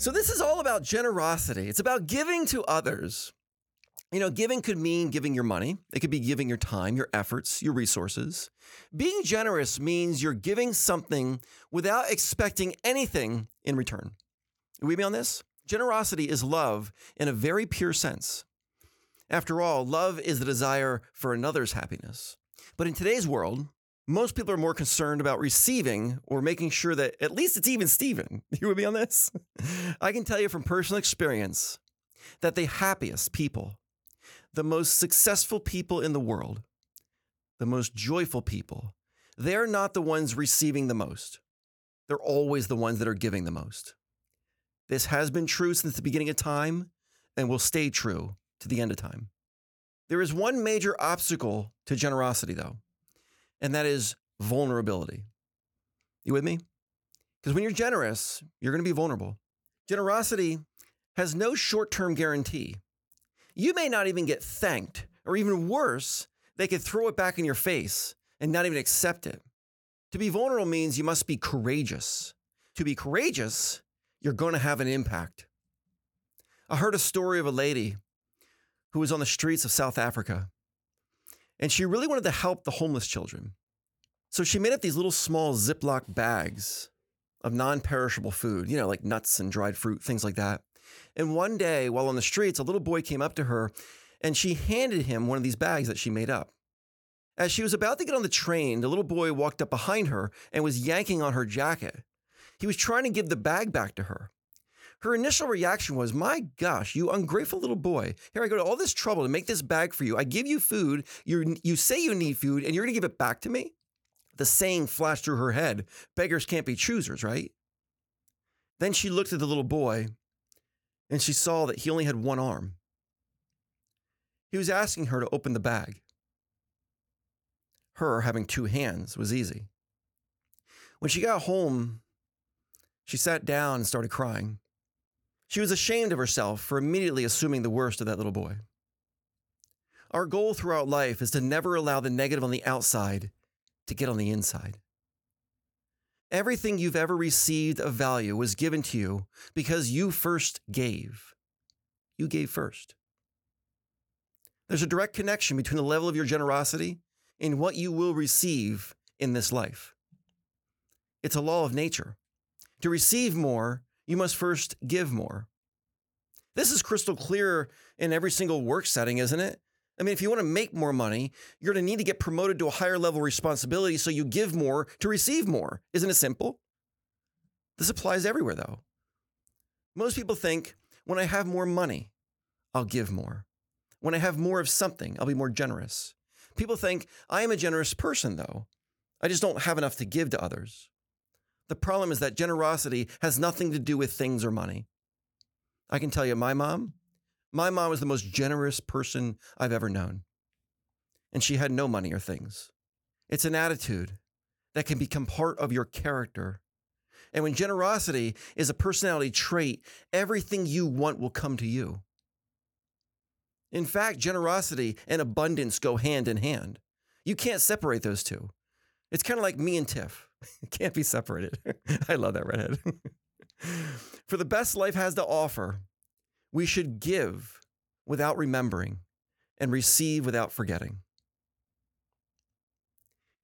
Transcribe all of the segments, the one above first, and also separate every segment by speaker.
Speaker 1: So, this is all about generosity. It's about giving to others. You know, giving could mean giving your money, it could be giving your time, your efforts, your resources. Being generous means you're giving something without expecting anything in return. Are we be on this? Generosity is love in a very pure sense. After all, love is the desire for another's happiness. But in today's world, most people are more concerned about receiving or making sure that at least it's even Steven. You with me on this? I can tell you from personal experience that the happiest people, the most successful people in the world, the most joyful people, they're not the ones receiving the most. They're always the ones that are giving the most. This has been true since the beginning of time and will stay true to the end of time. There is one major obstacle to generosity, though and that is vulnerability. You with me? Because when you're generous, you're going to be vulnerable. Generosity has no short term guarantee. You may not even get thanked, or even worse, they could throw it back in your face and not even accept it. To be vulnerable means you must be courageous. To be courageous, you're going to have an impact. I heard a story of a lady who was on the streets of South Africa and she really wanted to help the homeless children. So she made up these little small Ziploc bags of non perishable food, you know, like nuts and dried fruit, things like that. And one day, while on the streets, a little boy came up to her and she handed him one of these bags that she made up. As she was about to get on the train, the little boy walked up behind her and was yanking on her jacket. He was trying to give the bag back to her. Her initial reaction was, My gosh, you ungrateful little boy. Here I go to all this trouble to make this bag for you. I give you food. you you say you need food, and you're going to give it back to me? The saying flashed through her head beggars can't be choosers, right? Then she looked at the little boy and she saw that he only had one arm. He was asking her to open the bag. Her having two hands was easy. When she got home, she sat down and started crying. She was ashamed of herself for immediately assuming the worst of that little boy. Our goal throughout life is to never allow the negative on the outside to get on the inside. Everything you've ever received of value was given to you because you first gave. You gave first. There's a direct connection between the level of your generosity and what you will receive in this life. It's a law of nature. To receive more, you must first give more. This is crystal clear in every single work setting, isn't it? I mean, if you want to make more money, you're going to need to get promoted to a higher level responsibility so you give more to receive more. Isn't it simple? This applies everywhere, though. Most people think when I have more money, I'll give more. When I have more of something, I'll be more generous. People think I am a generous person, though. I just don't have enough to give to others. The problem is that generosity has nothing to do with things or money. I can tell you, my mom, my mom was the most generous person I've ever known. And she had no money or things. It's an attitude that can become part of your character. And when generosity is a personality trait, everything you want will come to you. In fact, generosity and abundance go hand in hand. You can't separate those two. It's kind of like me and Tiff. Can't be separated. I love that redhead. For the best life has to offer, we should give without remembering and receive without forgetting.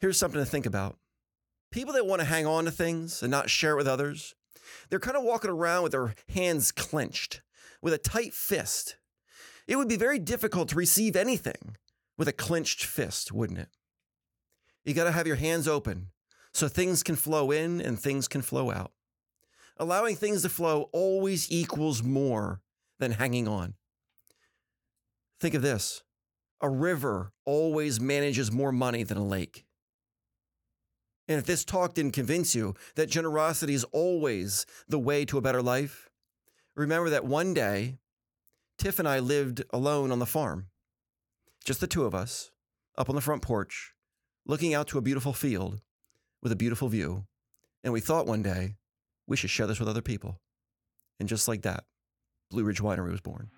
Speaker 1: Here's something to think about. People that want to hang on to things and not share it with others, they're kind of walking around with their hands clenched, with a tight fist. It would be very difficult to receive anything with a clenched fist, wouldn't it? You got to have your hands open so things can flow in and things can flow out. Allowing things to flow always equals more than hanging on. Think of this a river always manages more money than a lake. And if this talk didn't convince you that generosity is always the way to a better life, remember that one day, Tiff and I lived alone on the farm, just the two of us, up on the front porch, looking out to a beautiful field with a beautiful view. And we thought one day, we should share this with other people. And just like that, Blue Ridge Winery was born.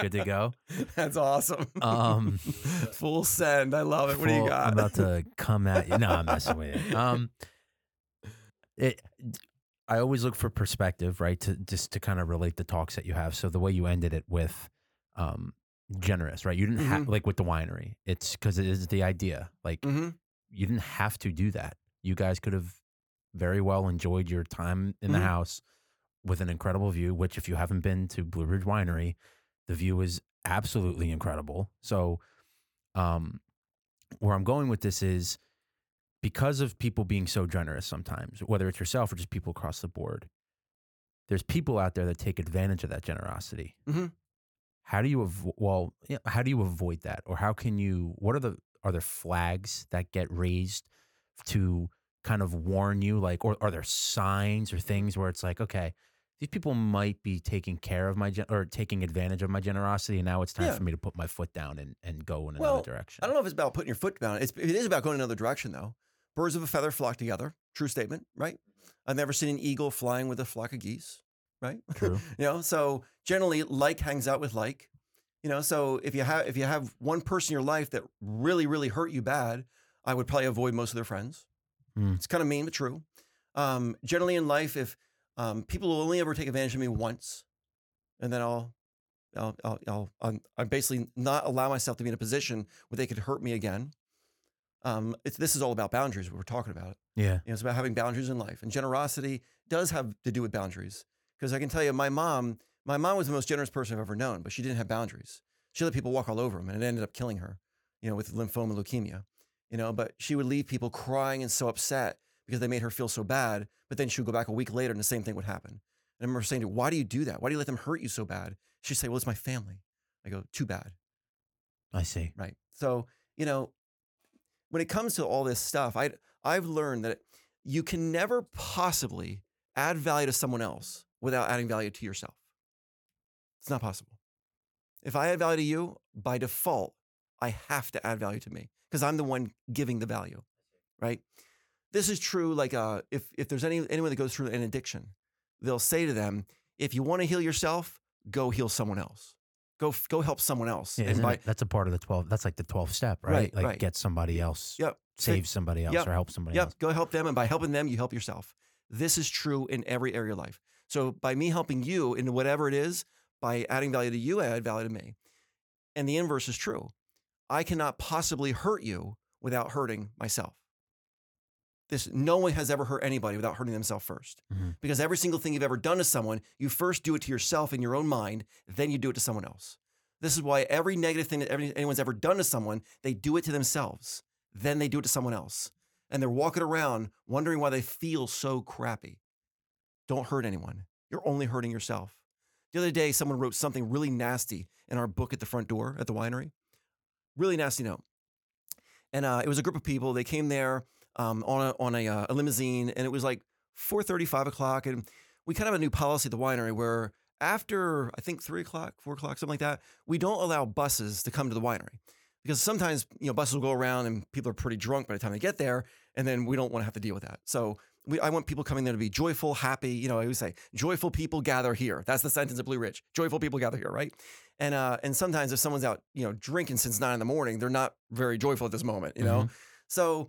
Speaker 2: Good to go.
Speaker 1: That's awesome.
Speaker 2: Um,
Speaker 1: Full send. I love it. What do you
Speaker 2: full-
Speaker 1: got?
Speaker 2: I'm about to come at you. No, I'm messing with you. Um, it. I always look for perspective, right? To just to kind of relate the talks that you have. So the way you ended it with, um, generous, right? You didn't have
Speaker 1: Mhm.
Speaker 2: like with the winery. It's because it is the idea. Like
Speaker 1: hmm
Speaker 2: you didn't have to do that. You guys could have very well enjoyed your time in the
Speaker 1: Mhm.
Speaker 2: house with an incredible view, which if you haven't been to Blue Ridge Winery, the view is absolutely incredible. So um where I'm going with this is because of people being so generous sometimes, whether it's yourself or just people across the board, there's people out there that take advantage of that generosity.
Speaker 1: Mhm.
Speaker 2: How do you avo- well, how do you avoid that, or how can you? What are the are there flags that get raised to kind of warn you, like, or are there signs or things where it's like, okay, these people might be taking care of my gen- or taking advantage of my generosity, and now it's time
Speaker 1: Yeah.
Speaker 2: for me to put my foot down and, and go in
Speaker 1: Well,
Speaker 2: another direction.
Speaker 1: I don't know if it's about putting your foot down. It's, it is about going another direction, though. Birds of a feather flock together. True statement, right? I've never seen an eagle flying with a flock of geese, right?
Speaker 2: True.
Speaker 1: you know, so generally, like hangs out with like. You know, so if you have if you have one person in your life that really really hurt you bad, I would probably avoid most of their friends.
Speaker 2: Mm.
Speaker 1: It's kind of mean but true. Um, generally in life, if um, people will only ever take advantage of me once, and then I'll I'll, I'll, I'll, I'm, I'm basically not allow myself to be in a position where they could hurt me again. Um, it's, this is all about boundaries. We're talking about. It.
Speaker 2: Yeah.
Speaker 1: You know, it's about having boundaries in life, and generosity does have to do with boundaries. Because I can tell you, my mom, my mom was the most generous person I've ever known, but she didn't have boundaries. She let people walk all over them, and it ended up killing her. You know, with lymphoma, leukemia. You know, but she would leave people crying and so upset because they made her feel so bad. But then she would go back a week later, and the same thing would happen. And I remember saying to her, "Why do you do that? Why do you let them hurt you so bad?" She'd say, "Well, it's my family." I go, "Too bad."
Speaker 2: I see.
Speaker 1: Right. So, you know, when it comes to all this stuff, I I've learned that you can never possibly add value to someone else without adding value to yourself. It's not possible. If I add value to you, by default, I have to add value to me because I'm the one giving the value. Right? This is true like uh if if there's any anyone that goes through an addiction, they'll say to them, if you want to heal yourself, go heal someone else. Go go help someone else.
Speaker 2: Yeah,
Speaker 1: And by-
Speaker 2: it- that's a part of the twelve. That's like the twelve step, right?
Speaker 1: Right,
Speaker 2: like
Speaker 1: right.
Speaker 2: get somebody else,
Speaker 1: Yep.
Speaker 2: save somebody else,
Speaker 1: Yep.
Speaker 2: or help somebody
Speaker 1: Yep.
Speaker 2: else.
Speaker 1: Go help them. And by helping them, you help yourself. This is true in every area of life. So by me helping you in whatever it is, by adding value to you, I add value to me. And the inverse is true. I cannot possibly hurt you without hurting myself. This no one has ever hurt anybody without hurting themselves 1st
Speaker 2: Mhm.
Speaker 1: Because every single thing you've ever done to someone, you first do it to yourself in your own mind, then you do it to someone else. This is why every negative thing that every- anyone's ever done to someone, they do it to themselves. Then they do it to someone else. And they're walking around wondering why they feel so crappy. Don't hurt anyone. You're only hurting yourself. The other day, someone wrote something really nasty in our book at the front door at the winery. Really nasty note. And uh, it was a group of people. They came there um, on a, on a, uh, a limousine, and it was like 4.30, 5 o'clock. And we kind of have a new policy at the winery where after, I think, 3 o'clock, 4 o'clock, something like that, we don't allow buses to come to the winery. Because sometimes, you know, buses will go around and people are pretty drunk by the time they get there, and then we don't want to have to deal with that. So we, I want people coming there to be joyful, happy. You know, I always say, joyful people gather here. That's the sentence of Blue Ridge. Joyful people gather here, right? And uh, and sometimes if someone's out, you know, drinking since nine in the morning, they're not very joyful at this moment, you know. So,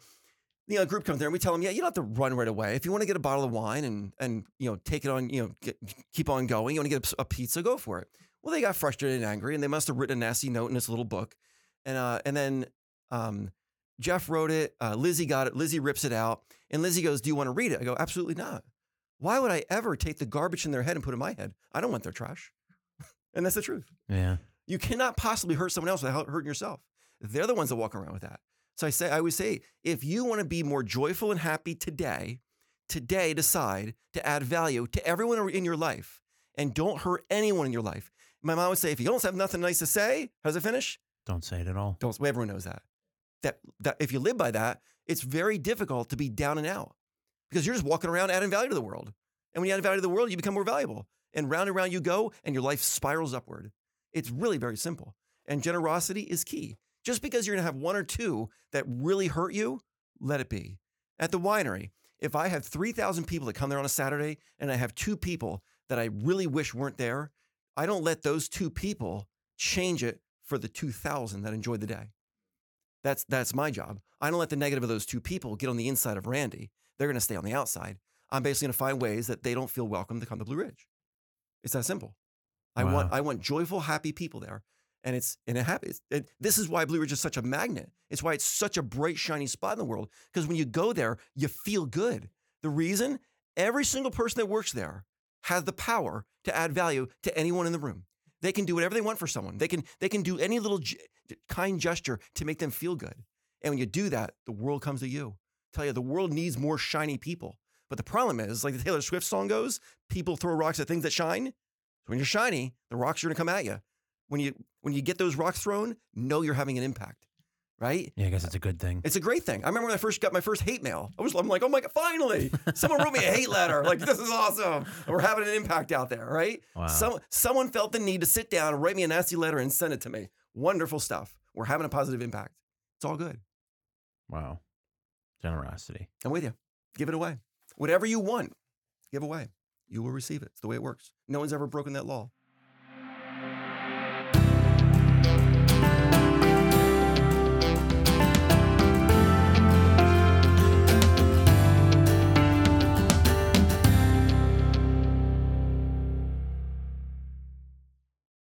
Speaker 1: you know, a group comes there and we tell them, yeah, you don't have to run right away. If you want to get a bottle of wine and and you know take it on, you know, get, keep on going. You want to get a, a pizza, go for it. Well, they got frustrated and angry, and they must have written a nasty note in this little book, and uh, and then um, Jeff wrote it. Uh, Lizzie got it. Lizzie rips it out, and Lizzie goes, "Do you want to read it?" I go, "Absolutely not. Why would I ever take the garbage in their head and put it in my head? I don't want their trash." and that's the truth.
Speaker 2: Yeah.
Speaker 1: You cannot possibly hurt someone else without hurting yourself. They're the ones that walk around with that. So I say, I always say, if you want to be more joyful and happy today, today decide to add value to everyone in your life and don't hurt anyone in your life. My mom would say, if you don't have nothing nice to say, how does it finish?
Speaker 2: Don't say it at all.
Speaker 1: Don't. Everyone knows that. That that if you live by that, it's very difficult to be down and out because you're just walking around adding value to the world. And when you add value to the world, you become more valuable. And round and round you go, and your life spirals upward. It's really very simple. And generosity is key. Just because you're gonna have one or two that really hurt you, let it be. At the winery, if I have 3,000 people that come there on a Saturday and I have two people that I really wish weren't there, I don't let those two people change it for the 2,000 that enjoyed the day. That's, that's my job. I don't let the negative of those two people get on the inside of Randy. They're going to stay on the outside. I'm basically going to find ways that they don't feel welcome to come to Blue Ridge. It's that simple. I
Speaker 2: Wow.
Speaker 1: want I want joyful, happy people there, and it's and it happens. It, this is why Blue Ridge is such a magnet. It's why it's such a bright, shiny spot in the world. Because when you go there, you feel good. The reason every single person that works there has the power to add value to anyone in the room. They can do whatever they want for someone. They can they can do any little kind gesture to make them feel good. And when you do that, the world comes to you. I tell you, the world needs more shiny people. But the problem is, like the Taylor Swift song goes, people throw rocks at things that shine. So when you're shiny, the rocks are going to come at you. When you when you get those rocks thrown, know you're having an impact, right?
Speaker 2: Yeah, I guess it's a good thing.
Speaker 1: It's a great thing. I remember when I first got my first hate mail. I was I'm like, oh my god, finally, someone wrote me a hate letter. Like this is awesome. We're having an impact out there, right?
Speaker 2: Wow.
Speaker 1: Some someone felt the need to sit down and write me a nasty letter and send it to me. Wonderful stuff. We're having a positive impact. It's all good.
Speaker 2: Wow. Generosity.
Speaker 1: I'm with you. Give it away. Whatever you want, give away. You will receive it. It's the way it works. No one's ever broken that law.